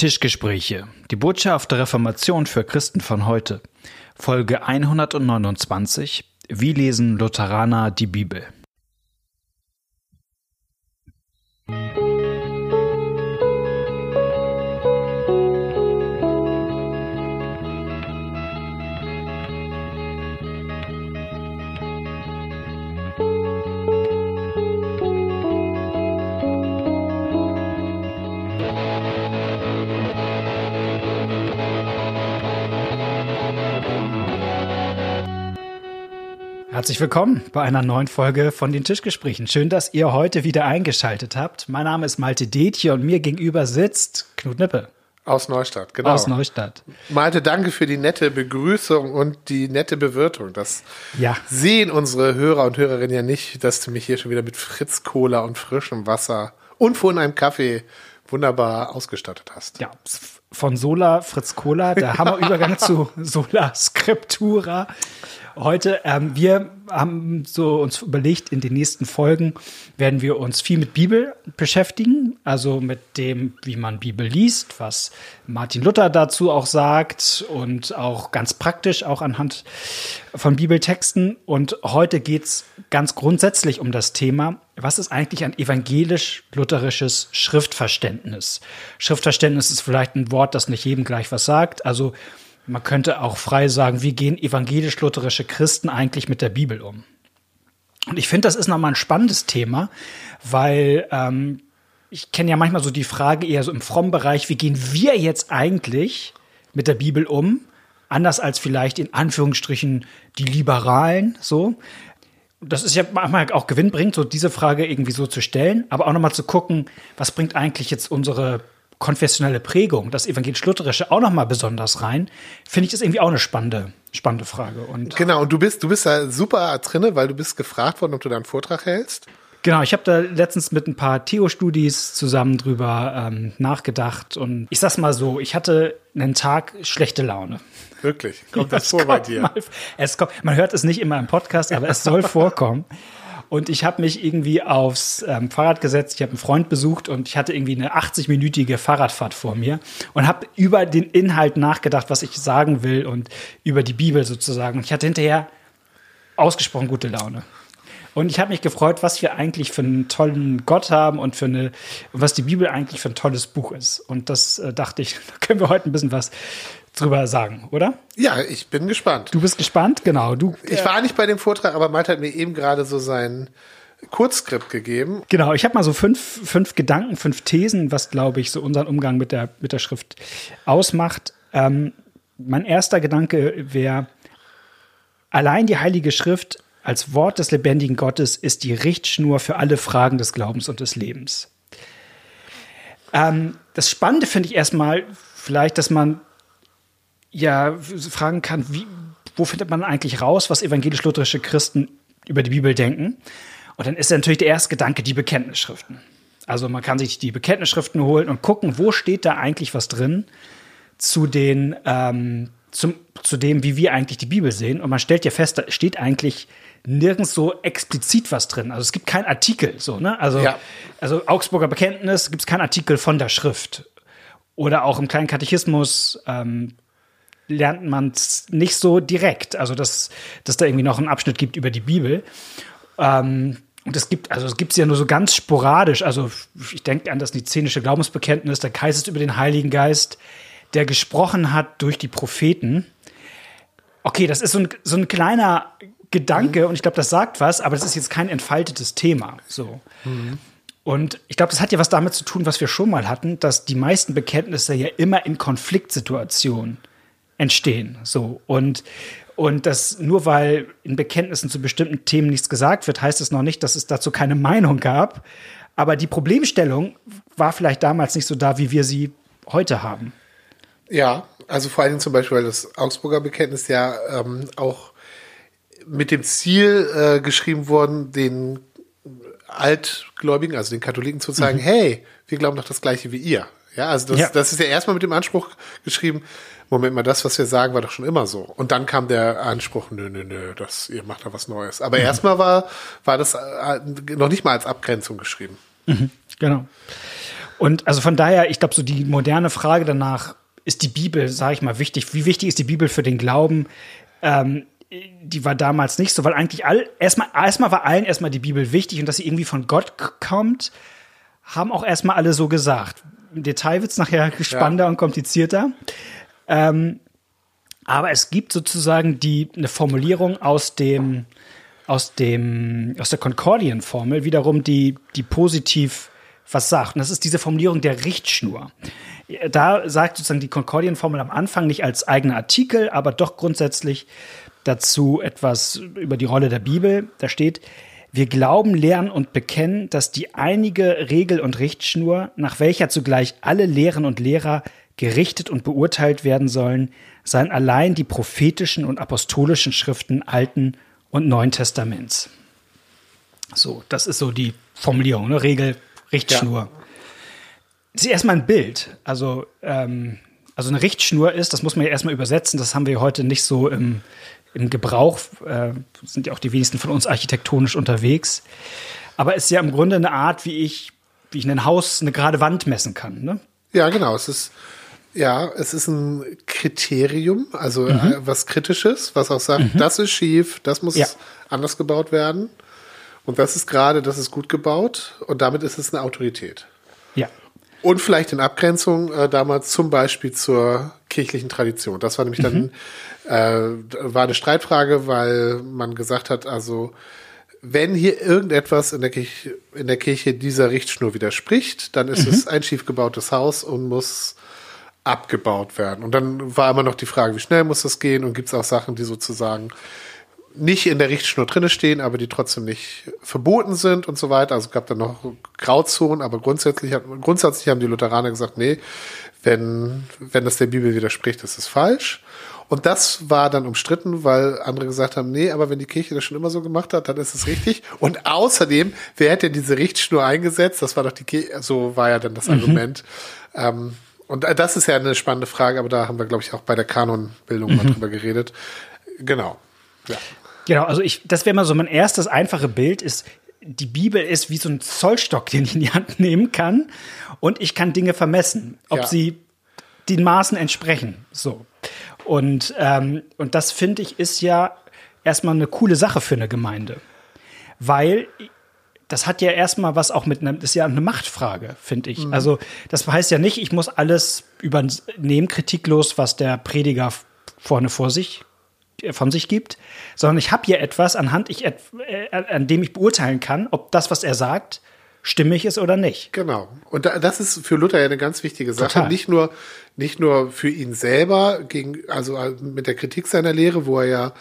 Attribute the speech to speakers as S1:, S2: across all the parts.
S1: Tischgespräche. Die Botschaft der Reformation für Christen von heute. Folge 129. Wie lesen Lutheraner die Bibel? Herzlich willkommen bei einer neuen Folge von den Tischgesprächen. Schön, dass ihr heute wieder eingeschaltet habt. Mein Name ist Malte Detje und mir gegenüber sitzt Knut Nippe.
S2: Aus Neustadt, genau.
S1: Aus Neustadt.
S2: Malte, danke für die nette Begrüßung und die nette Bewirtung. Das ja. sehen unsere Hörer und Hörerinnen ja nicht, dass du mich hier schon wieder mit Fritz Cola und frischem Wasser und vorhin einem Kaffee wunderbar ausgestattet hast.
S1: Ja, von Sola Fritz Cola, der Hammerübergang zu Sola Scriptura. Heute, ähm, wir haben so uns überlegt, in den nächsten Folgen werden wir uns viel mit Bibel beschäftigen, also mit dem, wie man Bibel liest, was Martin Luther dazu auch sagt und auch ganz praktisch auch anhand von Bibeltexten. Und heute geht's ganz grundsätzlich um das Thema, was ist eigentlich ein evangelisch-lutherisches Schriftverständnis? Schriftverständnis ist vielleicht ein Wort, das nicht jedem gleich was sagt. Also man könnte auch frei sagen, wie gehen evangelisch-lutherische Christen eigentlich mit der Bibel um? Und ich finde, das ist nochmal ein spannendes Thema, weil ähm, ich kenne ja manchmal so die Frage eher so im frommen Bereich, wie gehen wir jetzt eigentlich mit der Bibel um? Anders als vielleicht in Anführungsstrichen die Liberalen, so. Das ist ja manchmal auch gewinnbringend, so diese Frage irgendwie so zu stellen, aber auch nochmal zu gucken, was bringt eigentlich jetzt unsere konfessionelle Prägung, das evangelisch-lutherische auch nochmal besonders rein, finde ich das irgendwie auch eine spannende, spannende Frage. Und
S2: genau, und du bist, du bist da super drinne, weil du bist gefragt worden, ob du da einen Vortrag hältst.
S1: Genau, ich habe da letztens mit ein paar Theo-Studis zusammen drüber ähm, nachgedacht und ich sag's mal so, ich hatte einen Tag schlechte Laune.
S2: Wirklich? Kommt das, das vor bei dir?
S1: Mal, es kommt, man hört es nicht immer im Podcast, aber es soll vorkommen. Und ich habe mich irgendwie aufs ähm, Fahrrad gesetzt, ich habe einen Freund besucht und ich hatte irgendwie eine 80-minütige Fahrradfahrt vor mir und habe über den Inhalt nachgedacht, was ich sagen will und über die Bibel sozusagen. Und ich hatte hinterher ausgesprochen gute Laune. Und ich habe mich gefreut, was wir eigentlich für einen tollen Gott haben und für eine, was die Bibel eigentlich für ein tolles Buch ist. Und das äh, dachte ich, da können wir heute ein bisschen was drüber sagen, oder?
S2: Ja, ich bin gespannt.
S1: Du bist gespannt, genau. Du,
S2: ich war nicht bei dem Vortrag, aber Malte hat mir eben gerade so sein Kurzskript gegeben.
S1: Genau, ich habe mal so fünf, fünf Gedanken, fünf Thesen, was, glaube ich, so unseren Umgang mit der, mit der Schrift ausmacht. Ähm, mein erster Gedanke wäre, allein die Heilige Schrift als Wort des lebendigen Gottes ist die Richtschnur für alle Fragen des Glaubens und des Lebens. Ähm, das Spannende finde ich erstmal vielleicht, dass man ja fragen kann, wie, wo findet man eigentlich raus, was evangelisch-lutherische Christen über die Bibel denken? Und dann ist natürlich der erste Gedanke die Bekenntnisschriften. Also man kann sich die Bekenntnisschriften holen und gucken, wo steht da eigentlich was drin zu den ähm, zum, zu dem, wie wir eigentlich die Bibel sehen. Und man stellt ja fest, da steht eigentlich nirgends so explizit was drin. Also es gibt keinen Artikel, so, ne? Also, ja. also Augsburger Bekenntnis gibt es keinen Artikel von der Schrift. Oder auch im kleinen Katechismus ähm, lernt man es nicht so direkt. Also, dass, dass da irgendwie noch einen Abschnitt gibt über die Bibel. Ähm, und es gibt, also es gibt es ja nur so ganz sporadisch. Also, ich denke an das nizenische Glaubensbekenntnis, da heißt es über den Heiligen Geist, der gesprochen hat durch die Propheten. Okay, das ist so ein, so ein kleiner Gedanke mhm. und ich glaube, das sagt was, aber das ist jetzt kein entfaltetes Thema. So. Mhm. Und ich glaube, das hat ja was damit zu tun, was wir schon mal hatten, dass die meisten Bekenntnisse ja immer in Konfliktsituationen entstehen. So. Und, und das nur weil in Bekenntnissen zu bestimmten Themen nichts gesagt wird, heißt es noch nicht, dass es dazu keine Meinung gab. Aber die Problemstellung war vielleicht damals nicht so da, wie wir sie heute haben.
S2: Ja, also vor allen Dingen zum Beispiel, weil das Augsburger Bekenntnis ja ähm, auch mit dem Ziel äh, geschrieben worden, den Altgläubigen, also den Katholiken zu zeigen, mhm. hey, wir glauben doch das Gleiche wie ihr. Ja, also das, ja. das ist ja erstmal mit dem Anspruch geschrieben, Moment mal, das, was wir sagen, war doch schon immer so. Und dann kam der Anspruch, nö, nö, nö, das, ihr macht da was Neues. Aber mhm. erstmal war, war das äh, noch nicht mal als Abgrenzung geschrieben.
S1: Mhm, genau. Und also von daher, ich glaube, so die moderne Frage danach, ist die Bibel, sage ich mal, wichtig? Wie wichtig ist die Bibel für den Glauben? Ähm, die war damals nicht so, weil eigentlich all, erstmal, erstmal war allen erstmal die Bibel wichtig und dass sie irgendwie von Gott kommt, haben auch erstmal alle so gesagt. Im Detail wird es nachher spannender ja. und komplizierter. Ähm, aber es gibt sozusagen die, eine Formulierung aus dem, aus dem, aus der Konkordienformel wiederum, die, die positiv was sagt. Und das ist diese Formulierung der Richtschnur. Da sagt sozusagen die Konkordienformel am Anfang nicht als eigener Artikel, aber doch grundsätzlich dazu etwas über die Rolle der Bibel. Da steht, wir glauben, lernen und bekennen, dass die einige Regel und Richtschnur, nach welcher zugleich alle Lehren und Lehrer gerichtet und beurteilt werden sollen, seien allein die prophetischen und apostolischen Schriften Alten und Neuen Testaments. So, das ist so die Formulierung, ne? Regel, Richtschnur. Ja. Das ist erstmal ein Bild. Also, ähm, also eine Richtschnur ist, das muss man ja erstmal übersetzen, das haben wir heute nicht so im, im Gebrauch, äh, sind ja auch die wenigsten von uns architektonisch unterwegs. Aber es ist ja im Grunde eine Art, wie ich, wie ich ein Haus, eine gerade Wand messen kann. Ne?
S2: Ja, genau. Es ist, ja, es ist ein Kriterium, also mhm. Äh, was Kritisches, was auch sagt, mhm. das ist schief, das muss ja. anders gebaut werden. Und das ist gerade, das ist gut gebaut und damit ist es eine Autorität.
S1: Ja.
S2: Und vielleicht in Abgrenzung äh, damals zum Beispiel zur kirchlichen Tradition. Das war nämlich mhm. dann äh, war eine Streitfrage, weil man gesagt hat, also wenn hier irgendetwas in der Kirche, in der Kirche dieser Richtschnur widerspricht, dann ist mhm. es ein schief gebautes Haus und muss abgebaut werden. Und dann war immer noch die Frage, wie schnell muss das gehen und gibt es auch Sachen, die sozusagen nicht in der Richtschnur drinne stehen, aber die trotzdem nicht verboten sind und so weiter. Also es gab dann noch Grauzonen, aber grundsätzlich, grundsätzlich haben die Lutheraner gesagt, nee, wenn, wenn das der Bibel widerspricht, ist es falsch. Und das war dann umstritten, weil andere gesagt haben, nee, aber wenn die Kirche das schon immer so gemacht hat, dann ist es richtig. Und außerdem, wer hätte diese Richtschnur eingesetzt? Das war doch die Kirche, so war ja dann das mhm. Argument. Ähm, und das ist ja eine spannende Frage, aber da haben wir, glaube ich, auch bei der Kanonbildung mhm. mal drüber geredet. Genau.
S1: Ja. Genau, also ich, das wäre mal so mein erstes einfache Bild ist, die Bibel ist wie so ein Zollstock, den ich in die Hand nehmen kann und ich kann Dinge vermessen, ob ja. sie den Maßen entsprechen. So. Und, ähm, und das finde ich ist ja erstmal eine coole Sache für eine Gemeinde. Weil das hat ja erstmal was auch mit einem, das ist ja eine Machtfrage, finde ich. Mhm. Also, das heißt ja nicht, ich muss alles übernehmen, kritiklos, was der Prediger vorne vor sich von sich gibt, sondern ich habe hier etwas, anhand ich, äh, an dem ich beurteilen kann, ob das, was er sagt, stimmig ist oder nicht.
S2: Genau. Und das ist für Luther ja eine ganz wichtige Sache. Total. Nicht nur, nicht nur für ihn selber, gegen, also mit der Kritik seiner Lehre, wo er ja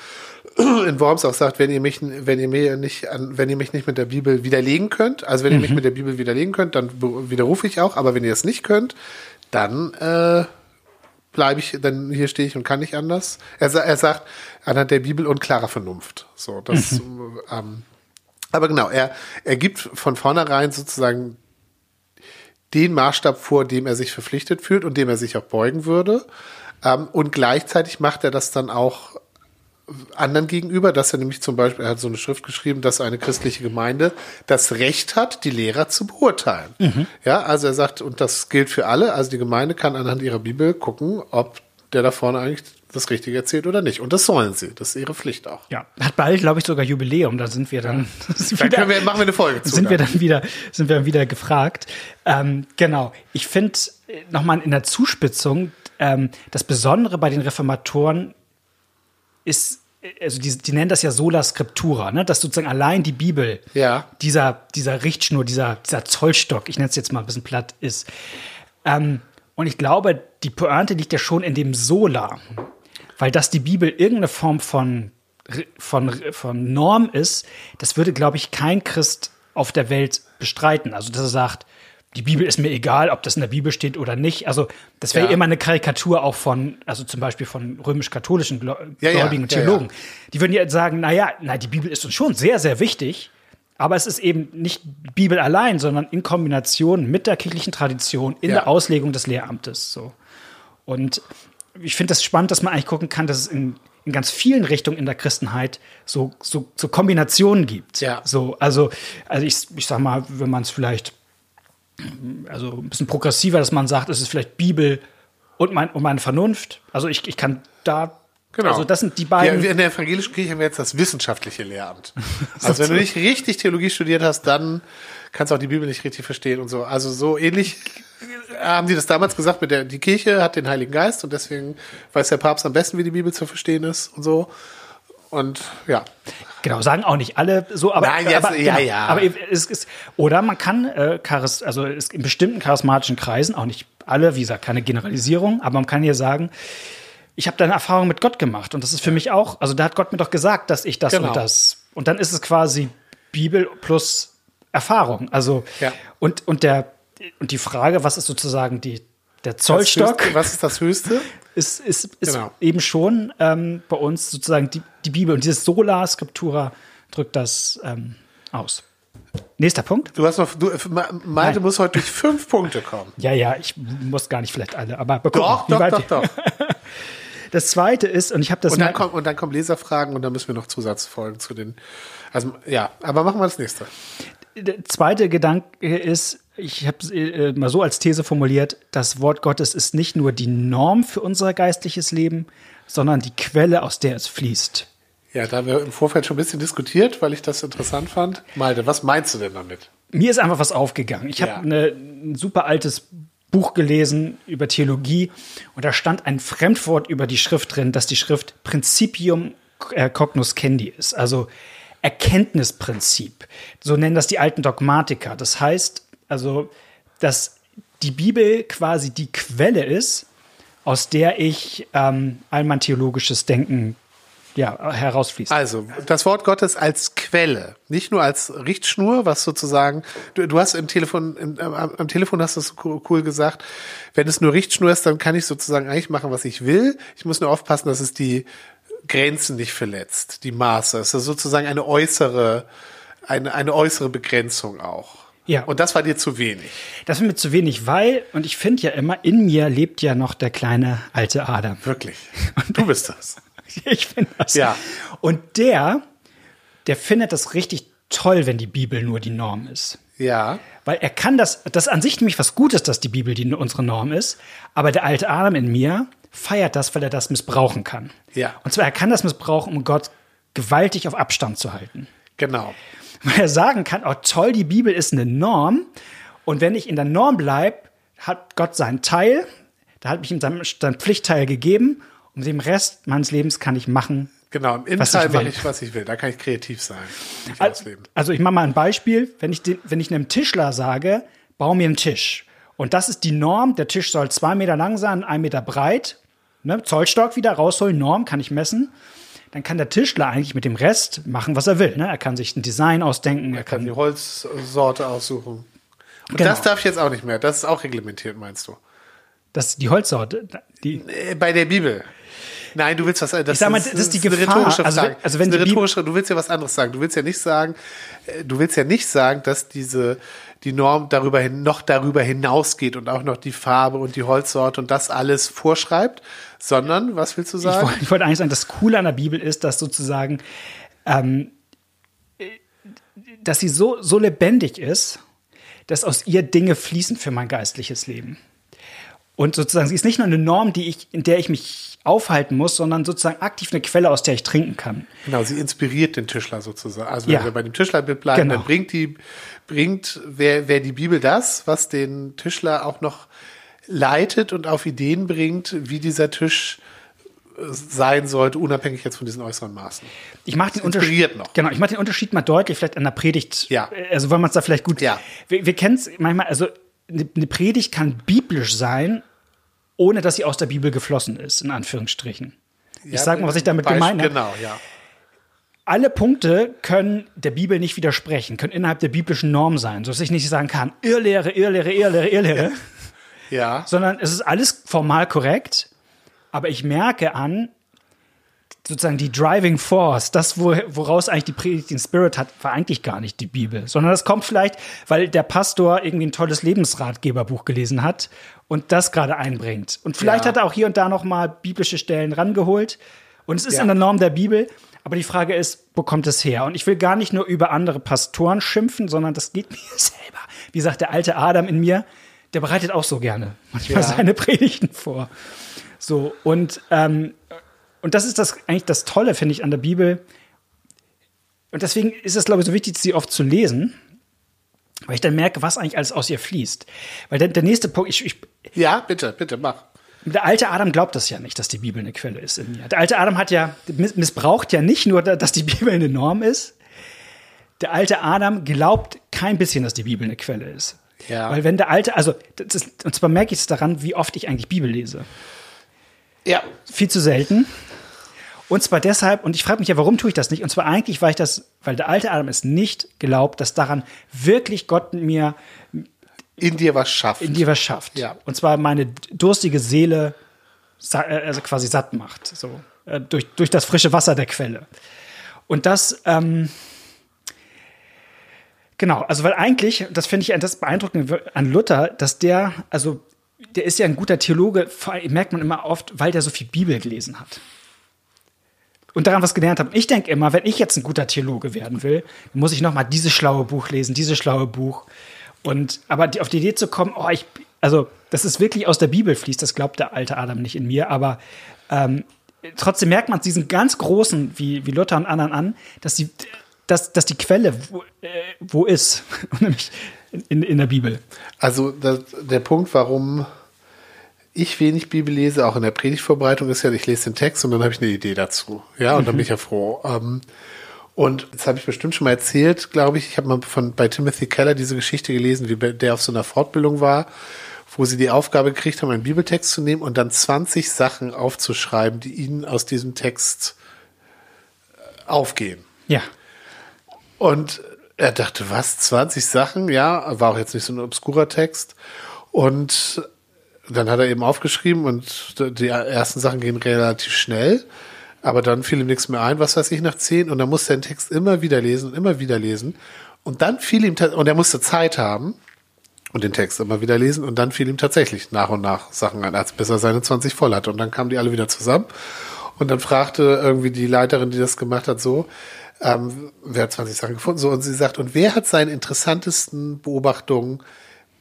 S2: in Worms auch sagt, wenn ihr mich, wenn ihr mir nicht, wenn ihr mich nicht mit der Bibel widerlegen könnt, also wenn mhm. ihr mich mhm. mit der Bibel widerlegen könnt, dann widerrufe ich auch, aber wenn ihr es nicht könnt, dann äh, bleibe ich, dann hier stehe ich und kann nicht anders. Er, er sagt anhand der Bibel und klarer Vernunft. So, das, mhm. ähm, aber genau, er, er gibt von vornherein sozusagen den Maßstab vor, dem er sich verpflichtet fühlt und dem er sich auch beugen würde. Ähm, und gleichzeitig macht er das dann auch anderen gegenüber, dass er nämlich zum Beispiel, er hat so eine Schrift geschrieben, dass eine christliche Gemeinde das Recht hat, die Lehrer zu beurteilen. Mhm. Ja, also er sagt, und das gilt für alle, also die Gemeinde kann anhand ihrer Bibel gucken, ob der da vorne eigentlich das Richtige erzählt oder nicht. Und das sollen sie. Das ist ihre Pflicht auch.
S1: Ja, hat bald, glaube ich, sogar Jubiläum. Da sind wir dann.
S2: Ja. da können wir, machen wir eine Folge
S1: zu. Sind wir dann wieder, sind wir dann wieder gefragt. Ähm, genau. Ich finde äh, nochmal in der Zuspitzung, ähm, das Besondere bei den Reformatoren ist, also die, die nennen das ja sola scriptura, ne? dass sozusagen allein die Bibel
S2: ja.
S1: dieser, dieser Richtschnur, dieser, dieser Zollstock, ich nenne es jetzt mal ein bisschen platt, ist. Ähm, und ich glaube, die Pointe liegt ja schon in dem Sola, weil dass die Bibel irgendeine Form von, von, von Norm ist, das würde, glaube ich, kein Christ auf der Welt bestreiten. Also, dass er sagt, die Bibel ist mir egal, ob das in der Bibel steht oder nicht. Also das wäre ja. immer eine Karikatur auch von, also zum Beispiel von römisch-katholischen gläubigen ja, ja, Theologen. Die würden ja sagen, naja, na, die Bibel ist uns schon sehr, sehr wichtig, aber es ist eben nicht Bibel allein, sondern in Kombination mit der kirchlichen Tradition, in der Auslegung des Lehramtes. So. Und ich finde das spannend, dass man eigentlich gucken kann, dass es in, in ganz vielen Richtungen in der Christenheit so, so, so Kombinationen gibt.
S2: Ja.
S1: So, also, also ich, ich sag mal, wenn man es vielleicht also ein bisschen progressiver, dass man sagt, es ist vielleicht Bibel und, mein, und meine Vernunft. Also ich, ich kann da
S2: Genau.
S1: Also das sind die beiden.
S2: Ja, in der evangelischen Kirche haben wir jetzt das wissenschaftliche Lehramt. Also wenn du nicht richtig Theologie studiert hast, dann kannst du auch die Bibel nicht richtig verstehen und so. Also so ähnlich haben die das damals gesagt mit der, die Kirche hat den Heiligen Geist und deswegen weiß der Papst am besten, wie die Bibel zu verstehen ist und so. Und ja.
S1: Genau, sagen auch nicht alle so, aber,
S2: Nein, jetzt-
S1: aber,
S2: ja,
S1: genau,
S2: ja.
S1: aber es ist, oder man kann, äh, charis, also in bestimmten charismatischen Kreisen, auch nicht alle, wie gesagt, keine Generalisierung, aber man kann hier sagen, ich habe da eine Erfahrung mit Gott gemacht und das ist für mich auch, also da hat Gott mir doch gesagt, dass ich das
S2: Genau.
S1: und das. Und dann ist es quasi Bibel plus Erfahrung. Also
S2: Ja.
S1: und, und der und die Frage, was ist sozusagen die, der Zollstock?
S2: Höchste, was ist das Höchste?
S1: ist, ist, ist
S2: Genau.
S1: eben schon ähm, bei uns sozusagen die, die Bibel. Und dieses Sola Scriptura drückt das ähm, aus. Nächster Punkt.
S2: Du hast noch, du, Ma- Malte muss heute durch fünf Punkte kommen.
S1: Ja, ja, ich muss gar nicht vielleicht alle, aber bekommen.
S2: Doch, doch, doch, doch.
S1: Das zweite ist, und ich habe das
S2: Und dann, kommt, und dann kommen Leserfragen und dann müssen wir noch Zusatzfolgen zu den. Also ja, aber machen wir das nächste.
S1: der zweite Gedanke ist, ich habe es äh, mal so als These formuliert, das Wort Gottes ist nicht nur die Norm für unser geistliches Leben, sondern die Quelle, aus der es fließt.
S2: Ja, da haben wir im Vorfeld schon ein bisschen diskutiert, weil ich das interessant fand. Malte, was meinst du denn damit?
S1: mir ist einfach was aufgegangen. Ich
S2: Ja.
S1: habe eine- ein super altes Buch gelesen über Theologie und da stand ein Fremdwort über die Schrift drin, dass die Schrift Principium äh, cognoscendi ist, also Erkenntnisprinzip. So nennen das die alten Dogmatiker. Das heißt also, dass die Bibel quasi die Quelle ist, aus der ich ähm, all mein theologisches Denken ja, herausfließt.
S2: Also, das Wort Gottes als Quelle, nicht nur als Richtschnur, was sozusagen, du, du hast im Telefon, im, am, am Telefon hast du es co- cool gesagt, wenn es nur Richtschnur ist, dann kann ich sozusagen eigentlich machen, was ich will. Ich muss nur aufpassen, dass es die Grenzen nicht verletzt, die Maße. Es ist sozusagen eine äußere, eine, eine äußere Begrenzung auch.
S1: Ja.
S2: Und das war dir zu wenig.
S1: Das ist mir zu wenig, weil, und ich finde ja immer, in mir lebt ja noch der kleine alte Adam.
S2: Wirklich. Du bist das.
S1: Ich finde das.
S2: Ja.
S1: Und der, der findet das richtig toll, wenn die Bibel nur die Norm ist.
S2: Ja.
S1: Weil er kann das, das an sich nämlich was Gutes, dass die Bibel die, unsere Norm ist. Aber der alte Adam in mir feiert das, weil er das missbrauchen kann.
S2: Ja.
S1: Und zwar, er kann das missbrauchen, um Gott gewaltig auf Abstand zu halten.
S2: Genau.
S1: Weil er sagen kann, oh toll, die Bibel ist eine Norm. Und wenn ich in der Norm bleibe, hat Gott seinen Teil, da hat mich ihm sein, sein Pflichtteil gegeben. Und den Rest meines Lebens kann ich machen.
S2: Genau. Im
S1: Was
S2: Innenteil mache ich, was ich will. Da kann ich kreativ sein. Mich
S1: Al-
S2: ausleben.
S1: Also ich mache mal ein Beispiel. Wenn ich, den, wenn ich einem Tischler sage, bau mir einen Tisch. Und das ist die Norm. Der Tisch soll zwei Meter lang sein, ein Meter breit. Ne? Zollstock wieder rausholen, Norm, kann ich messen. Dann kann der Tischler eigentlich mit dem Rest machen, was er will. Ne? Er kann sich ein Design ausdenken. Er
S2: kann
S1: kann
S2: die Holzsorte aussuchen. Und
S1: Genau.
S2: das darf ich jetzt auch nicht mehr. Das ist auch reglementiert, meinst du?
S1: das die Holzsorte. Die,
S2: Äh, Bei der Bibel. Nein, du willst was. Das
S1: Ich sag mal, das ist die Gefahr.
S2: rhetorische
S1: Also
S2: Frage.
S1: also wenn
S2: rhetorische, du willst ja was anderes sagen. Du willst ja nicht sagen, äh, du willst ja nicht sagen, dass diese die Norm darüber hin, noch darüber hinausgeht und auch noch die Farbe und die Holzsorte und das alles vorschreibt, sondern was willst du
S1: Ich
S2: sagen?
S1: wollte, ich wollte eigentlich sagen, das Coole an der Bibel ist, dass sozusagen, ähm, dass sie so, so lebendig ist, dass aus ihr Dinge fließen für mein geistliches Leben. Und sozusagen, sie ist nicht nur eine Norm, die ich, in der ich mich aufhalten muss, sondern sozusagen aktiv eine Quelle, aus der ich trinken kann.
S2: Genau, sie inspiriert den Tischler sozusagen. Also wenn
S1: Ja.
S2: wir bei dem Tischlerbild bleiben,
S1: Genau.
S2: dann bringt die, bringt wer, wer die Bibel das, was den Tischler auch noch leitet und auf Ideen bringt, wie dieser Tisch äh, sein sollte, unabhängig jetzt von diesen äußeren Maßen.
S1: Ich mache den Unterschied
S2: noch.
S1: Genau, ich mache den Unterschied mal deutlich, vielleicht an der Predigt.
S2: Ja.
S1: Also weil man es da vielleicht gut.
S2: Ja.
S1: Wir, wir kennen es manchmal. Also eine, eine Predigt kann biblisch sein, ohne dass sie aus der Bibel geflossen ist, in Anführungsstrichen. Ich sag mal, was ich damit gemeint habe.
S2: Genau, ja.
S1: Alle Punkte können der Bibel nicht widersprechen, können innerhalb der biblischen Norm sein, sodass ich nicht sagen kann, Irrlehre, Irrlehre, Irrlehre, Irrlehre,
S2: Ja,
S1: sondern es ist alles formal korrekt, aber ich merke an, sozusagen die Driving Force, das, wo, woraus eigentlich die Predigt den Spirit hat, war eigentlich gar nicht die Bibel, sondern das kommt vielleicht, weil der Pastor irgendwie ein tolles Lebensratgeberbuch gelesen hat und das gerade einbringt. Und vielleicht
S2: Ja.
S1: hat er auch hier und da noch mal biblische Stellen rangeholt Und es ist
S2: Ja.
S1: in der Norm der Bibel. Aber die Frage ist, wo kommt es her? Und ich will gar nicht nur über andere Pastoren schimpfen, sondern das geht mir selber. Wie sagt der alte Adam in mir, der bereitet auch so gerne manchmal
S2: Ja.
S1: seine Predigten vor. So, und, ähm, und das ist das eigentlich das Tolle, finde ich, an der Bibel. Und deswegen ist es, glaube ich, so wichtig, sie oft zu lesen, weil ich dann merke, was eigentlich alles aus ihr fließt. Weil der, der nächste Punkt, ich, ich,
S2: Ja, bitte, bitte, mach.
S1: der alte Adam glaubt das ja nicht, dass die Bibel eine Quelle ist in mir. Der alte Adam hat ja miss- missbraucht ja nicht nur, da- dass die Bibel eine Norm ist. Der alte Adam glaubt kein bisschen, dass die Bibel eine Quelle ist.
S2: Ja.
S1: Weil wenn der alte, also ist, und zwar merke ich es daran, wie oft ich eigentlich Bibel lese.
S2: Ja,
S1: Viel zu selten. Und zwar deshalb, und ich frage mich ja, warum tue ich das nicht? Und zwar eigentlich, weil ich das, weil der alte Adam es nicht glaubt, dass daran wirklich Gott mir
S2: in dir was schafft.
S1: in dir was schafft.
S2: Ja.
S1: Und zwar meine durstige Seele äh, also quasi satt macht, so äh, durch, durch das frische Wasser der Quelle. Und das, ähm, genau, also weil eigentlich, das finde ich das beeindruckend an Luther, dass der, also der ist ja ein guter Theologe, merkt man immer oft, weil der so viel Bibel gelesen hat. Und daran was gelernt habe. Ich denke immer, wenn ich jetzt ein guter Theologe werden will, muss ich noch mal dieses schlaue Buch lesen, dieses schlaue Buch. Und aber die, auf die Idee zu kommen, oh, ich, also dass es wirklich aus der Bibel fließt, das glaubt der alte Adam nicht in mir. Aber ähm, trotzdem merkt man es diesen ganz großen wie, wie Luther und anderen an, dass die, dass, dass die Quelle wo, äh, wo ist, nämlich in, in der Bibel.
S2: Also das, der Punkt, warum ich wenig Bibel lese, auch in der Predigtvorbereitung, ist ja, ich lese den Text und dann habe ich eine Idee dazu. Ja, und dann bin ich ja froh. Ähm, und das habe ich bestimmt schon mal erzählt, glaube ich. Ich habe mal von bei Timothy Keller diese Geschichte gelesen, wie der auf so einer Fortbildung war, wo sie die Aufgabe gekriegt haben, einen Bibeltext zu nehmen und dann 20 Sachen aufzuschreiben, die ihnen aus diesem Text äh, aufgehen.
S1: Ja.
S2: Und er dachte, was, 20 Sachen? Ja, war auch jetzt nicht so ein obskurer Text. Und dann hat er eben aufgeschrieben und die ersten Sachen gehen relativ schnell. Aber dann fiel ihm nichts mehr ein, was weiß ich, nach zehn. Und dann musste er den Text immer wieder lesen und immer wieder lesen. Und dann fiel ihm, und er musste Zeit haben und den Text immer wieder lesen. Und dann fiel ihm tatsächlich nach und nach Sachen ein, als bis er seine 20 voll hatte. Und dann kamen die alle wieder zusammen. Und dann fragte irgendwie die Leiterin, die das gemacht hat, so, ähm, wer hat 20 Sachen gefunden? So, und sie sagt, und wer hat seine interessantesten Beobachtungen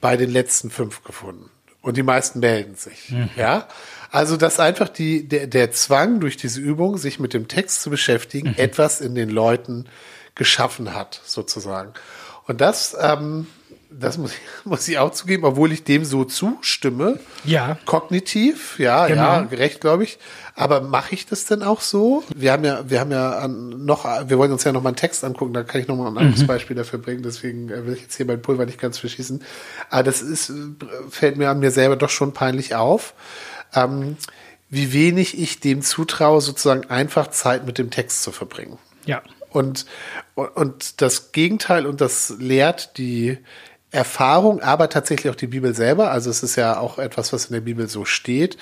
S2: bei den letzten fünf gefunden? Und die meisten melden sich. Ja. Also, dass einfach die, der, der Zwang durch diese Übung, sich mit dem Text zu beschäftigen, etwas in den Leuten geschaffen hat, sozusagen. Und das, ähm, das muss ich, muss ich auch zugeben, obwohl ich dem so zustimme.
S1: Ja.
S2: Kognitiv, ja,
S1: Genau.
S2: ja, gerecht, glaube ich. Aber mache ich das denn auch so? Wir haben ja, wir haben ja noch, wir wollen uns ja noch mal einen Text angucken, da kann ich noch mal ein anderes Beispiel dafür bringen, deswegen äh, will ich jetzt hier mein Pulver nicht ganz verschießen. Aber das ist, fällt mir an mir selber doch schon peinlich auf, ähm, wie wenig ich dem zutraue, sozusagen einfach Zeit mit dem Text zu verbringen.
S1: Ja.
S2: Und, und das Gegenteil, und das lehrt die Erfahrung, aber tatsächlich auch die Bibel selber. Also es ist ja auch etwas, was in der Bibel so steht,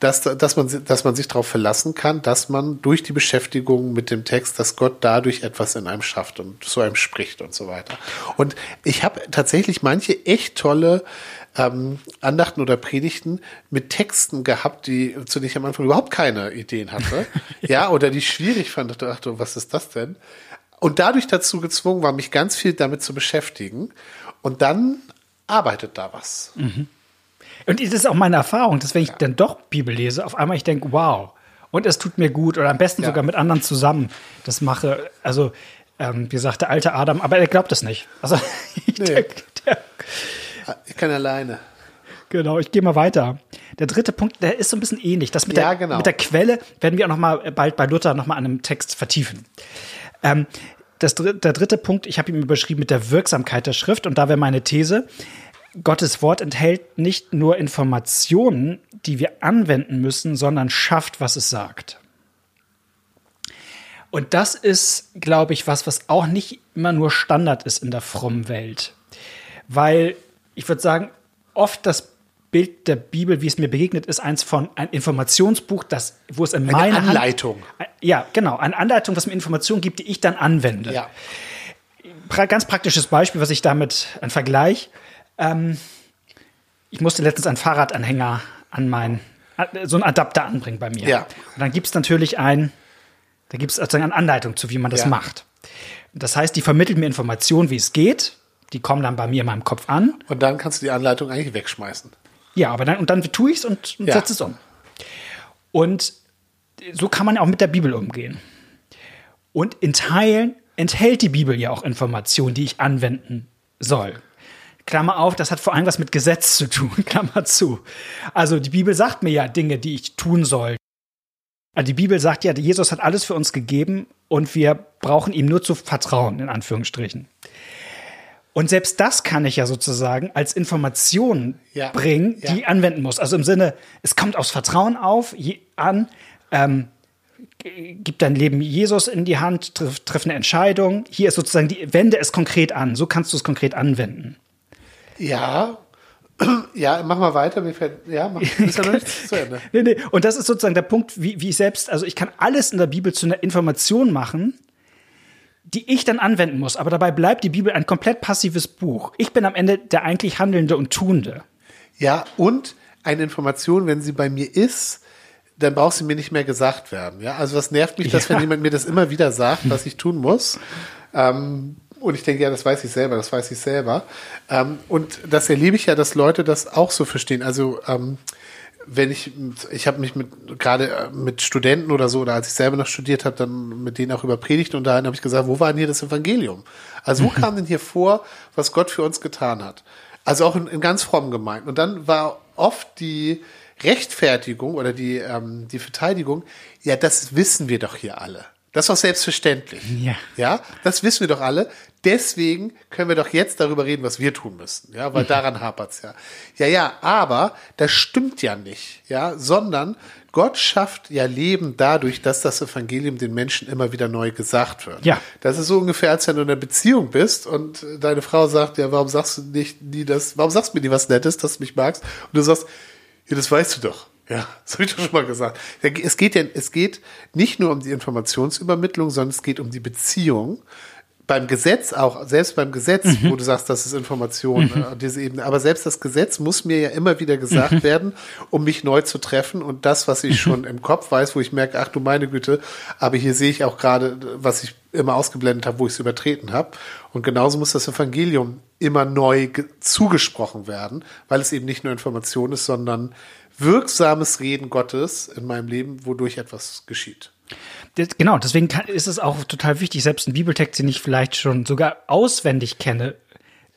S2: dass, dass, man, dass man sich darauf verlassen kann, dass man durch die Beschäftigung mit dem Text, dass Gott dadurch etwas in einem schafft und zu einem spricht und so weiter. Und ich habe tatsächlich manche echt tolle ähm, Andachten oder Predigten mit Texten gehabt, die, zu denen ich am Anfang überhaupt keine Ideen hatte. ja. oder die ich schwierig fand. Ich dachte, was ist das denn? Und dadurch dazu gezwungen war, mich ganz viel damit zu beschäftigen. Und dann arbeitet da was.
S1: Und das ist auch meine Erfahrung, dass wenn ich dann doch Bibel lese, auf einmal ich denke, wow, und es tut mir gut oder am besten
S2: Ja.
S1: sogar mit anderen zusammen das mache. Also, ähm, wie gesagt, der alte Adam, aber er glaubt es nicht. Also, ich
S2: Nee.
S1: denk, der,
S2: Ich kann alleine.
S1: genau, ich gehe mal weiter. Der dritte Punkt, der ist so ein bisschen ähnlich. Das mit,
S2: Ja,
S1: der,
S2: genau.
S1: mit der Quelle werden wir auch noch mal bald bei Luther noch mal an einem Text vertiefen. Ähm, das, der dritte Punkt, ich habe ihn überschrieben mit der Wirksamkeit der Schrift und da wäre meine These, Gottes Wort enthält nicht nur Informationen, die wir anwenden müssen, sondern schafft, was es sagt. Und das ist, glaube ich, was, was auch nicht immer nur Standard ist in der frommen Welt. Weil ich würde sagen, oft das Bild der Bibel, wie es mir begegnet, ist eins von ein Informationsbuch, das, wo es in meiner
S2: Anleitung.
S1: Hand, ja, genau, eine Anleitung, was mir Informationen gibt, die ich dann anwende
S2: Ja.
S1: pra ganz praktisches Beispiel, was ich damit, ein Vergleich. Ähm, ich musste letztens einen Fahrradanhänger an mein, so einen Adapter anbringen bei mir.
S2: Ja.
S1: Und dann gibt es natürlich ein Da gibt es sozusagen eine Anleitung zu, wie man das
S2: Ja.
S1: macht. Das heißt, die vermittelt mir Informationen, wie es geht. Die kommen dann bei mir in meinem Kopf an.
S2: Und dann kannst du die Anleitung eigentlich wegschmeißen.
S1: Ja, aber dann, und dann tue ich es und, und
S2: Ja.
S1: setze es um. Und so kann man auch mit der Bibel umgehen. Und in Teilen enthält die Bibel ja auch Informationen, die ich anwenden soll. Klammer auf, das hat vor allem was mit Gesetz zu tun, Klammer zu. Also die Bibel sagt mir ja Dinge, die ich tun soll. Also die Bibel sagt ja, Jesus hat alles für uns gegeben und wir brauchen ihm nur zu vertrauen, in Anführungsstrichen. Und selbst das kann ich ja sozusagen als Information
S2: Ja.
S1: bringen, die
S2: Ja.
S1: ich anwenden muss. Also im Sinne, es kommt aufs Vertrauen auf, je, an, ähm, gib dein Leben Jesus in die Hand, triff, triff eine Entscheidung. Hier ist sozusagen die, wende es konkret an. So kannst du es konkret anwenden.
S2: Ja. Ja, mach mal weiter. Mir fällt, ja, mach, ist ja noch nicht zu Ende.
S1: Nee, nee. Und das ist sozusagen der Punkt, wie, wie ich selbst, also ich kann alles in der Bibel zu einer Information machen, die ich dann anwenden muss. Aber dabei bleibt die Bibel ein komplett passives Buch. Ich bin am Ende der eigentlich Handelnde und Tuende.
S2: Ja, und eine Information, wenn sie bei mir ist, dann braucht sie mir nicht mehr gesagt werden. Ja, also was nervt mich, dass
S1: Ja.
S2: wenn jemand mir das immer wieder sagt, was ich tun muss. Ähm, und ich denke, ja, das weiß ich selber, das weiß ich selber. Ähm, und das erlebe ich ja, dass Leute das auch so verstehen. Also ähm, wenn ich, ich habe mich mit gerade äh, mit Studenten oder so, oder als ich selber noch studiert habe, dann mit denen auch über Predigten unterhalten, habe ich gesagt, wo war denn hier das Evangelium? Also wo kam denn hier vor, was Gott für uns getan hat? Also auch in, in ganz frommen Gemeinden. Und dann war oft die Rechtfertigung oder die, ähm, die Verteidigung, ja, das wissen wir doch hier alle. Das ist doch selbstverständlich.
S1: Ja.
S2: Ja, das wissen wir doch alle. Deswegen können wir doch jetzt darüber reden, was wir tun müssen. Ja, weil daran hapert's ja. Ja, ja, aber das stimmt ja nicht. Ja, sondern Gott schafft ja Leben dadurch, dass das Evangelium den Menschen immer wieder neu gesagt wird.
S1: Ja.
S2: Das ist so ungefähr, als wenn du in einer Beziehung bist und deine Frau sagt, ja, warum sagst du nicht nie das, warum sagst du mir nie was Nettes, dass du mich magst? Und du sagst, ja, das weißt du doch. Ja, das habe ich doch schon mal gesagt. Es geht ja, es geht nicht nur um die Informationsübermittlung, sondern es geht um die Beziehung. Beim Gesetz auch, selbst beim Gesetz, wo du sagst, das ist Information, äh, diese Ebene. Aber selbst das Gesetz muss mir ja immer wieder gesagt werden, um mich neu zu treffen. Und das, was ich schon im Kopf weiß, wo ich merke, ach du meine Güte, aber hier sehe ich auch gerade, was ich immer ausgeblendet habe, wo ich es übertreten habe. Und genauso muss das Evangelium immer neu ge- zugesprochen werden, weil es eben nicht nur Information ist, sondern wirksames Reden Gottes in meinem Leben, wodurch etwas geschieht.
S1: Das, genau, deswegen kann, ist es auch total wichtig, selbst einen Bibeltext, den ich vielleicht schon sogar auswendig kenne,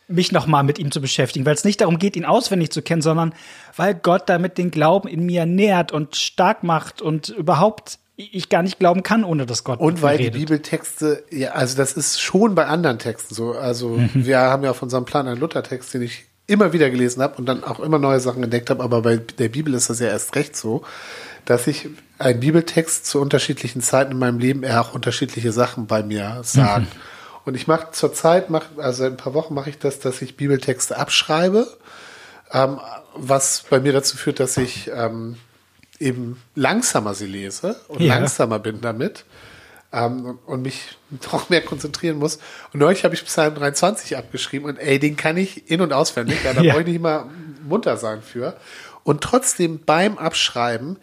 S1: mich nochmal mit ihm zu beschäftigen, weil es nicht darum geht, ihn auswendig zu kennen, sondern weil Gott damit den Glauben in mir nährt und stark macht und überhaupt ich gar nicht glauben kann, ohne dass Gott
S2: Und weil die
S1: redet.
S2: Bibeltexte, ja, also das ist schon bei anderen Texten so. Also wir haben ja auf unserem Plan einen Luthertext, den ich immer wieder gelesen habe und dann auch immer neue Sachen entdeckt habe, aber bei der Bibel ist das ja erst recht so, dass ich einen Bibeltext zu unterschiedlichen Zeiten in meinem Leben eher auch unterschiedliche Sachen bei mir sagen. Und ich mache zurzeit, mach, also seit ein paar Wochen mache ich das, dass ich Bibeltexte abschreibe, ähm, was bei mir dazu führt, dass ich ähm, eben langsamer sie lese und
S1: Ja.
S2: langsamer bin damit ähm, und, mich noch mehr konzentrieren muss. Und neulich habe ich Psalm 23 abgeschrieben und ey, den kann ich in- und auswendig, da
S1: Ja.
S2: brauche ich nicht immer munter sein für. Und trotzdem beim Abschreiben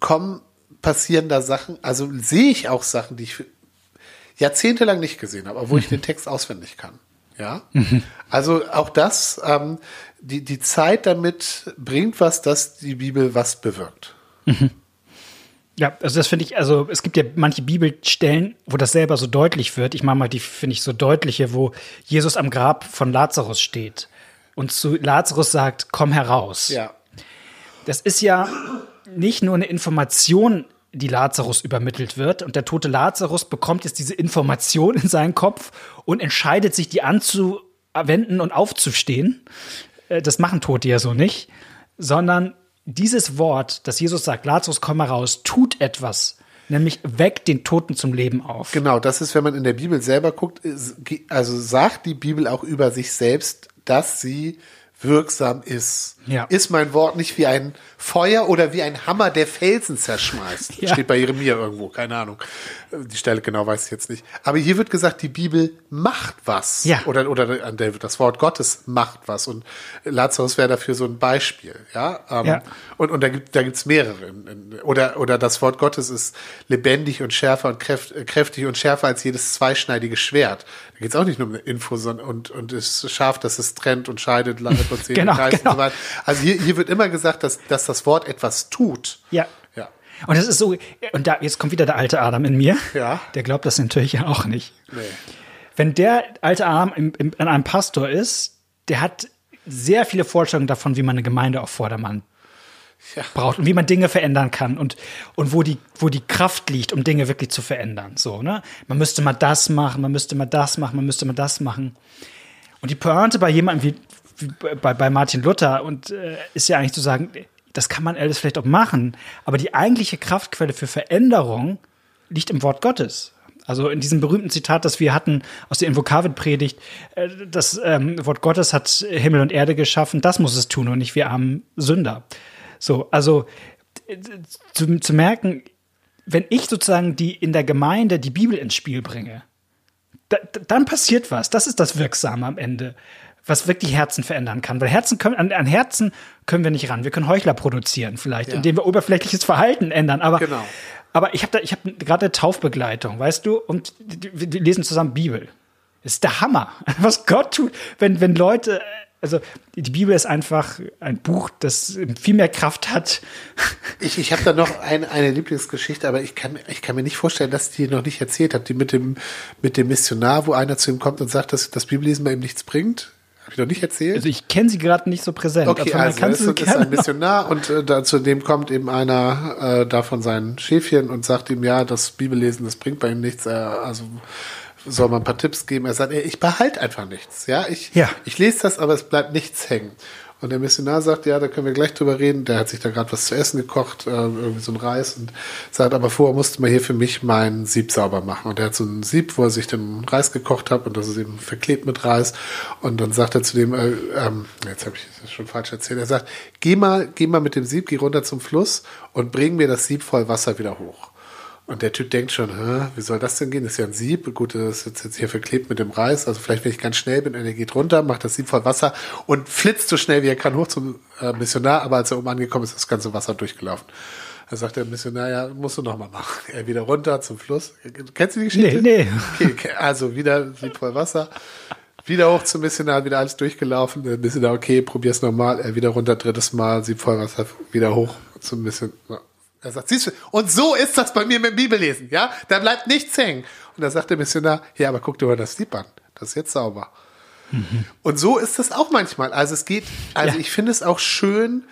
S2: kommen, passieren da Sachen, also sehe ich auch Sachen, die ich jahrzehntelang nicht gesehen habe, obwohl ich den Text auswendig kann. Ja, also auch das, ähm, die, die Zeit damit bringt was, dass die Bibel was bewirkt.
S1: Ja, also das finde ich, also es gibt ja manche Bibelstellen, wo das selber so deutlich wird. Ich mache mal die, finde ich, so deutliche, wo Jesus am Grab von Lazarus steht und zu Lazarus sagt, komm heraus.
S2: Ja,
S1: Das ist ja nicht nur eine Information, die Lazarus übermittelt wird. Und der tote Lazarus bekommt jetzt diese Information in seinen Kopf und entscheidet sich, die anzuwenden und aufzustehen. Äh, Das machen Tote ja so nicht. Sondern dieses Wort, das Jesus sagt, Lazarus, komm heraus, tut etwas. Nämlich weckt den Toten zum Leben auf.
S2: genau. Das ist, wenn man in der Bibel selber guckt, ist- also sagt die Bibel auch über sich selbst, dass sie wirksam ist.
S1: Ja.
S2: ist mein Wort nicht wie ein Feuer oder wie ein Hammer, der Felsen zerschmeißt.
S1: Ja.
S2: Steht bei Jeremia irgendwo, keine Ahnung. Die Stelle genau weiß ich jetzt nicht. Aber hier wird gesagt, die Bibel macht was.
S1: Ja.
S2: Oder, oder der- das Wort Gottes macht was. Und Lazarus wäre dafür so ein Beispiel. Ja. Ähm,
S1: Ja.
S2: Und, und da gibt da gibt's mehrere. Oder, oder das Wort Gottes ist lebendig und schärfer und kräft, kräftig und schärfer als jedes zweischneidige Schwert. Da geht's auch nicht nur um eine Info, sondern und, und ist scharf, dass es trennt und scheidet, landet und Zähne
S1: Genau,
S2: kreist und
S1: genau.
S2: so weiter. Also hier, hier wird immer gesagt, dass, dass das Wort etwas tut.
S1: Ja.
S2: Ja.
S1: Und das ist so, und da, jetzt kommt wieder der alte Adam in mir.
S2: Ja.
S1: Der glaubt das natürlich ja auch nicht.
S2: Nee.
S1: Wenn der alte Adam im, im, an einem Pastor ist, der hat sehr viele Vorstellungen davon, wie man eine Gemeinde auf Vordermann
S2: Ja.
S1: braucht und wie man Dinge verändern kann und, und wo, die, wo die Kraft liegt, um Dinge wirklich zu verändern. So, ne? Man müsste mal das machen, man müsste mal das machen, man müsste mal das machen. Und die Pointe bei jemandem wie bei, bei Martin Luther und äh, ist ja eigentlich zu sagen, das kann man alles vielleicht auch machen, aber die eigentliche Kraftquelle für Veränderung liegt im Wort Gottes. Also in diesem berühmten Zitat, das wir hatten aus der Invokavit-Predigt, äh, das ähm, Wort Gottes hat Himmel und Erde geschaffen, das muss es tun und nicht wir armen Sünder. So, also zu, zu merken, wenn ich sozusagen die in der Gemeinde die Bibel ins Spiel bringe, da- dann passiert was. Das ist das Wirksame am Ende, was wirklich Herzen verändern kann. Weil Herzen können, an, an Herzen können wir nicht ran. Wir können Heuchler produzieren vielleicht,
S2: Ja.
S1: indem wir oberflächliches Verhalten ändern. Aber,
S2: Genau.
S1: aber ich habe ich habe gerade Taufbegleitung, weißt du, und wir lesen zusammen Bibel. Das ist der Hammer, was Gott tut, wenn, wenn Leute, also die Bibel ist einfach ein Buch, das viel mehr Kraft hat.
S2: Ich, ich habe da noch ein, eine Lieblingsgeschichte, aber ich kann, ich kann mir nicht vorstellen, dass die noch nicht erzählt hat. Die mit dem, mit dem Missionar, wo einer zu ihm kommt und sagt, dass das Bibellesen bei ihm nichts bringt. Habe ich noch nicht erzählt?
S1: Also ich kenne sie gerade nicht so präsent.
S2: Okay, also
S1: sie
S2: ist, ist ein Missionar und äh, da, zu dem kommt eben einer äh, da von seinen Schäfchen und sagt ihm, ja, das Bibellesen, das bringt bei ihm nichts. Äh, also soll man ein paar Tipps geben. Er sagt, ich behalte einfach nichts. Ja, ich,
S1: Ja.
S2: ich lese das, aber es bleibt nichts hängen. Und der Missionar sagt, ja, da können wir gleich drüber reden. Der hat sich da gerade was zu essen gekocht, äh, irgendwie so ein Reis und sagt, aber vorher musste man hier für mich mein Sieb sauber machen. Und er hat so ein Sieb, wo er sich den Reis gekocht hat und das ist eben verklebt mit Reis. Und dann sagt er zu dem, äh, ähm, jetzt habe ich das schon falsch erzählt, er sagt, geh mal, geh mal mit dem Sieb, geh runter zum Fluss und bring mir das Sieb voll Wasser wieder hoch. Und der Typ denkt schon, Hä, wie soll das denn gehen? Das ist ja ein Sieb. Gut, das ist jetzt hier verklebt mit dem Reis. Also vielleicht, wenn ich ganz schnell bin und er geht runter, macht das Sieb voll Wasser und flitzt so schnell wie er kann hoch zum äh, Missionar. Aber als er oben angekommen ist, ist das ganze Wasser durchgelaufen. Da sagt der Missionar, ja, musst du noch mal machen. Er wieder runter zum Fluss. Kennst du die Geschichte?
S1: Nee, nee.
S2: Okay, also wieder Sieb voll Wasser. Wieder hoch zum Missionar, wieder alles durchgelaufen. Der Missionar, okay, probier's nochmal. Er wieder runter, drittes Mal, Sieb voll Wasser, wieder hoch zum Missionar. Er sagt, siehst du, und so ist das bei mir mit dem Bibellesen, ja? Da bleibt nichts hängen. Und da sagt der Missionar, ja, aber guck dir mal das Sieb an. Das ist jetzt sauber. Und so ist das auch manchmal. Also es geht, also
S1: Ja.
S2: ich finde es auch schön,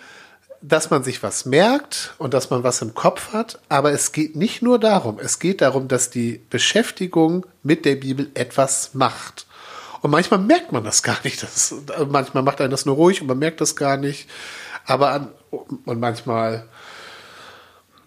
S2: dass man sich was merkt und dass man was im Kopf hat, aber es geht nicht nur darum. Es geht darum, dass die Beschäftigung mit der Bibel etwas macht. Und manchmal merkt man das gar nicht. Das manchmal macht einen das nur ruhig und man merkt das gar nicht. Aber an, und manchmal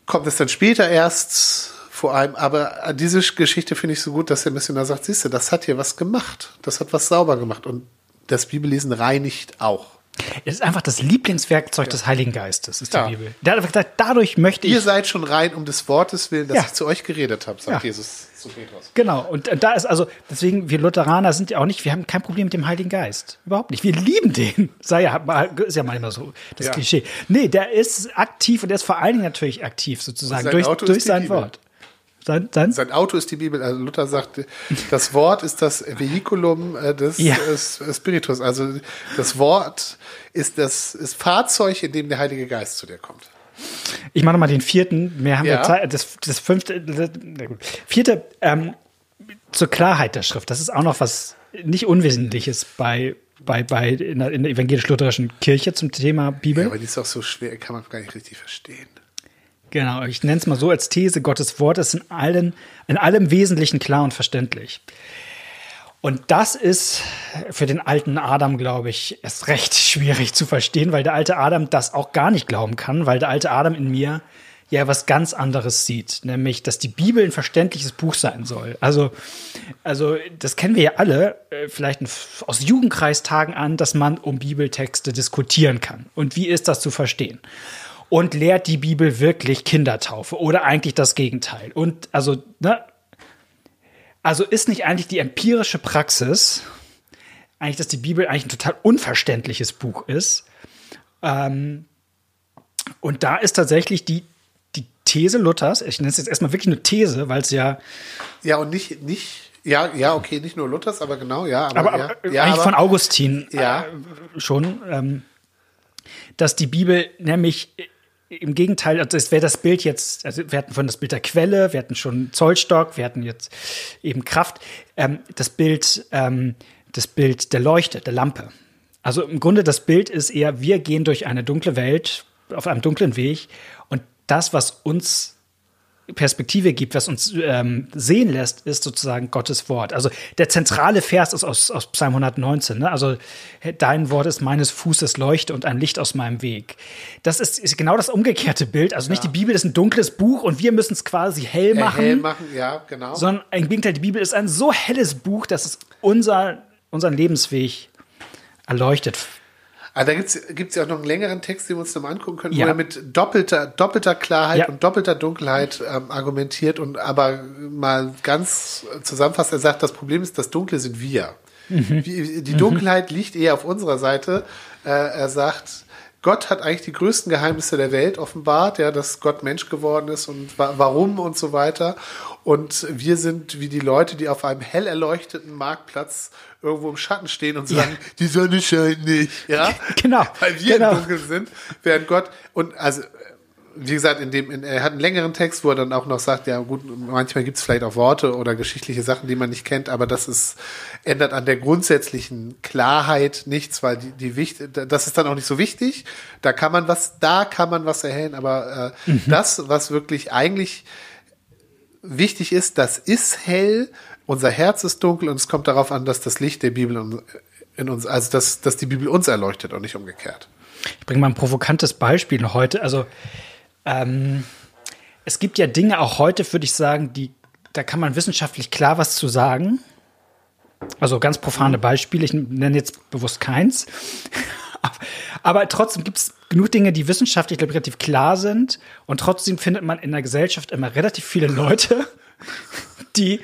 S2: kommt es dann später erst vor allem. Aber diese Geschichte finde ich so gut, dass der Missionar sagt, siehst du, das hat hier was gemacht. Das hat was sauber gemacht. Und das Bibellesen reinigt auch.
S1: Es ist einfach das Lieblingswerkzeug des Heiligen Geistes, ist die
S2: Ja.
S1: Bibel. Der hat einfach gesagt, dadurch möchte ich.
S2: Ihr seid schon rein um des Wortes willen, dass
S1: Ja.
S2: ich zu euch geredet habe, sagt
S1: Ja.
S2: Jesus zu Petrus.
S1: Genau, und da ist also, deswegen, wir Lutheraner sind ja auch nicht, wir haben kein Problem mit dem Heiligen Geist. Überhaupt nicht. Wir lieben den. Sei ja, ist ja manchmal so das
S2: Ja.
S1: Klischee. Nee, der ist aktiv und der ist vor allen Dingen natürlich aktiv sozusagen durch, durch sein. Wort. Sein, sein,
S2: Sein Auto ist die Bibel. Also Luther sagt, das Wort ist das Vehikulum äh, des
S1: Ja.
S2: Spiritus. Also das Wort ist das ist Fahrzeug, in dem der Heilige Geist zu dir kommt.
S1: ich mache nochmal den vierten, mehr haben
S2: Ja.
S1: wir Zeit, das, das fünfte, das, vierte, ähm, zur Klarheit der Schrift. Das ist auch noch was nicht Unwesentliches bei, bei, bei in der, der evangelisch-lutherischen Kirche zum Thema Bibel.
S2: Ja, aber die ist auch so schwer, kann man gar nicht richtig verstehen.
S1: Genau, ich nenne es mal so als These, Gottes Wort ist in, allen, in allem Wesentlichen klar und verständlich. Und das ist für den alten Adam, glaube ich, erst recht schwierig zu verstehen, weil der alte Adam das auch gar nicht glauben kann, weil der alte Adam in mir ja was ganz anderes sieht, nämlich, dass die Bibel ein verständliches Buch sein soll. Also, also das kennen wir ja alle, äh, vielleicht aus Jugendkreistagen an, dass man um Bibeltexte diskutieren kann. Und wie ist das zu verstehen? Und lehrt die Bibel wirklich Kindertaufe oder eigentlich das Gegenteil? Und also, ne? Also ist nicht eigentlich die empirische Praxis, eigentlich, dass die Bibel eigentlich ein total unverständliches Buch ist. Ähm, und da ist tatsächlich die, die These Luthers, ich nenne es jetzt erstmal wirklich eine These, weil es ja.
S2: Ja, und nicht, nicht, ja, ja, okay, nicht nur Luthers, aber genau, ja.
S1: Aber, aber,
S2: ja,
S1: aber
S2: ja,
S1: eigentlich
S2: aber,
S1: von Augustin
S2: Ja.
S1: äh, schon, ähm, dass die Bibel nämlich im Gegenteil, also es wäre das Bild jetzt, also wir hatten von das Bild der Quelle, wir hatten schon Zollstock, wir hatten jetzt eben Kraft, ähm, das Bild, ähm, das Bild der Leuchte, der Lampe. Also im Grunde das Bild ist eher, wir gehen durch eine dunkle Welt, auf einem dunklen Weg und das, was uns Perspektive gibt, was uns ähm, sehen lässt, ist sozusagen Gottes Wort. Also der zentrale Vers ist aus, aus Psalm 119. Ne? Also dein Wort ist meines Fußes Leuchte und ein Licht aus meinem Weg. Das ist, ist genau das umgekehrte Bild. Also nicht
S2: Ja.
S1: die Bibel ist ein dunkles Buch und wir müssen es quasi hell
S2: äh,
S1: machen,
S2: hell machen, ja, genau.
S1: sondern im Gegenteil, die Bibel ist ein so helles Buch, dass es unser, unseren Lebensweg erleuchtet.
S2: Ah, da gibt's gibt's ja auch noch einen längeren Text, den wir uns noch mal angucken können,
S1: Ja.
S2: wo er mit doppelter, doppelter Klarheit
S1: Ja.
S2: und doppelter Dunkelheit ähm, argumentiert und aber mal ganz zusammenfasst, er sagt, das Problem ist, das Dunkle sind wir.
S1: Mhm.
S2: Die Dunkelheit liegt eher auf unserer Seite. Äh, er sagt, Gott hat eigentlich die größten Geheimnisse der Welt offenbart, ja, dass Gott Mensch geworden ist und wa warum und so weiter. Und wir sind wie die Leute, die auf einem hell erleuchteten Marktplatz irgendwo im Schatten stehen und sagen, die Sonne scheint nicht, ja.
S1: Genau,
S2: Weil wir
S1: genau.
S2: im Dunkeln sind, während Gott, und also, wie gesagt, in dem, in, er hat einen längeren Text, wo er dann auch noch sagt, ja gut, manchmal gibt es vielleicht auch Worte oder geschichtliche Sachen, die man nicht kennt, aber das ist, ändert an der grundsätzlichen Klarheit nichts, weil die, die wichtig, das ist dann auch nicht so wichtig. Da kann man was, da kann man was erhellen, aber äh,
S1: Mhm.
S2: das, was wirklich eigentlich wichtig ist, das ist hell, unser Herz ist dunkel und es kommt darauf an, dass das Licht der Bibel in- uns, also dass, dass die Bibel uns erleuchtet und nicht umgekehrt.
S1: Ich bringe mal ein provokantes Beispiel heute. Also ähm, es gibt ja Dinge auch heute, würde ich sagen, die da kann man wissenschaftlich klar was zu sagen. Also ganz profane Beispiele. Ich nenne jetzt bewusst keins. Aber trotzdem gibt es genug Dinge, die wissenschaftlich ich, relativ klar sind. Und trotzdem findet man in der Gesellschaft immer relativ viele Leute, die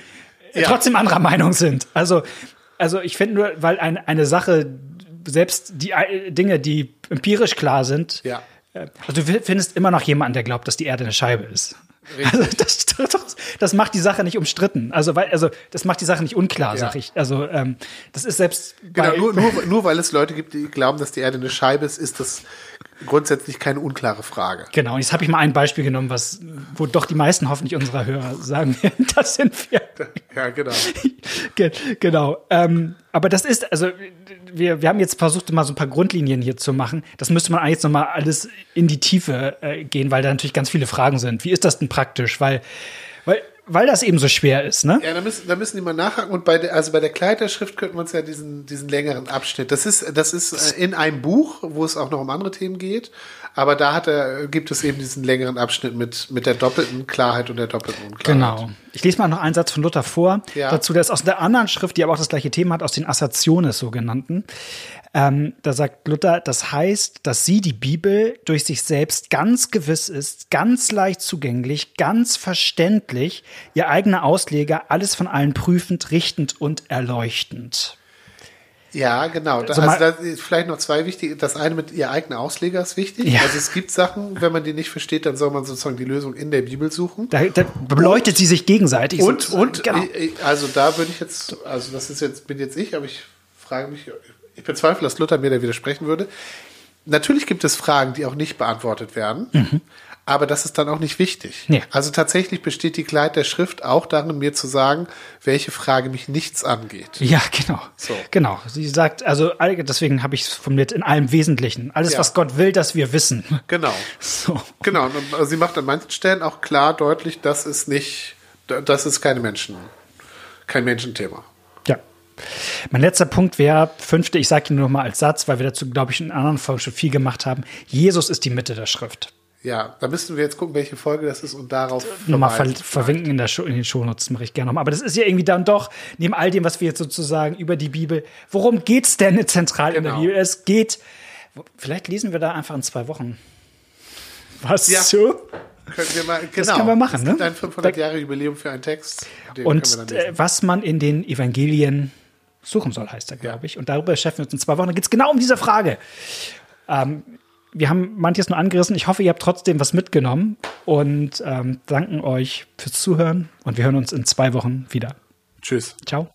S2: Ja.
S1: trotzdem anderer Meinung sind. Also, also ich finde nur, weil eine, eine Sache, selbst die äh, Dinge, die empirisch klar sind,
S2: Ja.
S1: Also du findest immer noch jemanden, der glaubt, dass die Erde eine Scheibe ist. Also das, das, das macht die Sache nicht umstritten. Also, weil, also das macht die Sache nicht unklar,
S2: Ja.
S1: sag ich. Also ähm, das ist selbst
S2: Genau, nur, nur, nur weil es Leute gibt, die glauben, dass die Erde eine Scheibe ist, ist das grundsätzlich keine unklare Frage.
S1: Genau, und jetzt habe ich mal ein Beispiel genommen, was, wo doch die meisten hoffentlich unserer Hörer sagen werden, das sind wir.
S2: Ja, genau.
S1: Ge- genau. Ähm, aber das ist, also wir, wir haben jetzt versucht, mal so ein paar Grundlinien hier zu machen. Das müsste man eigentlich noch mal alles in die Tiefe äh, gehen, weil da natürlich ganz viele Fragen sind. Wie ist das denn praktisch? Weil, weil, das eben so schwer ist, ne?
S2: Ja, da müssen, da müssen die mal nachhaken. Und bei der, also bei der Kleiderschrift könnten wir uns ja diesen, diesen längeren Abschnitt. Das ist, das ist äh, in einem Buch, wo es auch noch um andere Themen geht. Aber da hat er, gibt es eben diesen längeren Abschnitt mit, mit der doppelten Klarheit und der doppelten Unklarheit.
S1: Genau. Ich lese mal noch einen Satz von Luther vor.
S2: Ja.
S1: Dazu, der ist aus der anderen Schrift, die aber auch das gleiche Thema hat, aus den Assertiones sogenannten. Ähm, da sagt Luther, das heißt, dass sie, die Bibel, durch sich selbst ganz gewiss ist, ganz leicht zugänglich, ganz verständlich, ihr eigener Ausleger, alles von allen prüfend, richtend und erleuchtend.
S2: Ja, genau.
S1: Also
S2: also vielleicht noch zwei wichtige. Das eine mit ihr eigener Ausleger ist wichtig.
S1: Ja.
S2: Also es gibt Sachen, wenn man die nicht versteht, dann soll man sozusagen die Lösung in der Bibel suchen.
S1: Da, da beleuchtet sie sich gegenseitig.
S2: Und, und,
S1: genau.
S2: ich- ich- also da würde ich jetzt, also das ist jetzt, bin jetzt ich, aber ich frage mich, ich bezweifle, dass Luther mir da widersprechen würde. Natürlich gibt es Fragen, die auch nicht beantwortet werden, aber das ist dann auch nicht wichtig.
S1: Nee.
S2: Also tatsächlich besteht die Kleid der Schrift auch darin, mir zu sagen, welche Frage mich nichts angeht.
S1: Ja, genau.
S2: So.
S1: Genau. Sie sagt, also deswegen habe ich es formuliert, in allem Wesentlichen. Alles,
S2: Ja.
S1: was Gott will, dass wir wissen.
S2: Genau.
S1: So.
S2: Genau. Und also sie macht an manchen Stellen auch klar deutlich, das ist nicht, das ist keine Menschen, kein Menschenthema.
S1: Ja. Mein letzter Punkt wäre, fünfte, ich sage ihn nur noch mal als Satz, weil wir dazu, glaube ich, in anderen Folgen schon viel gemacht haben. Jesus ist die Mitte der Schrift.
S2: Ja, da müssten wir jetzt gucken, welche Folge das ist und darauf
S1: nochmal ver verwinken in, der Show, in den Shownotes, mache ich gerne nochmal. Aber das ist ja irgendwie dann doch, neben all dem, was wir jetzt sozusagen über die Bibel, worum geht's denn zentral genau. in der Bibel? Es geht, vielleicht lesen wir da einfach in zwei Wochen. Was
S2: ja.
S1: so?
S2: Können wir mal, genau.
S1: Das können wir machen,
S2: es
S1: ne?
S2: Ein 500 Jahre Jubiläum für einen Text.
S1: Und äh, was man in den Evangelien suchen soll, heißt er, glaube ich. Und darüber beschäftigen wir uns in zwei Wochen. Da geht es genau um diese Frage. Ähm, wir haben manches nur angerissen. Ich hoffe, ihr habt trotzdem was mitgenommen und ähm, danken euch fürs Zuhören und wir hören uns in zwei Wochen wieder.
S2: Tschüss.
S1: Ciao.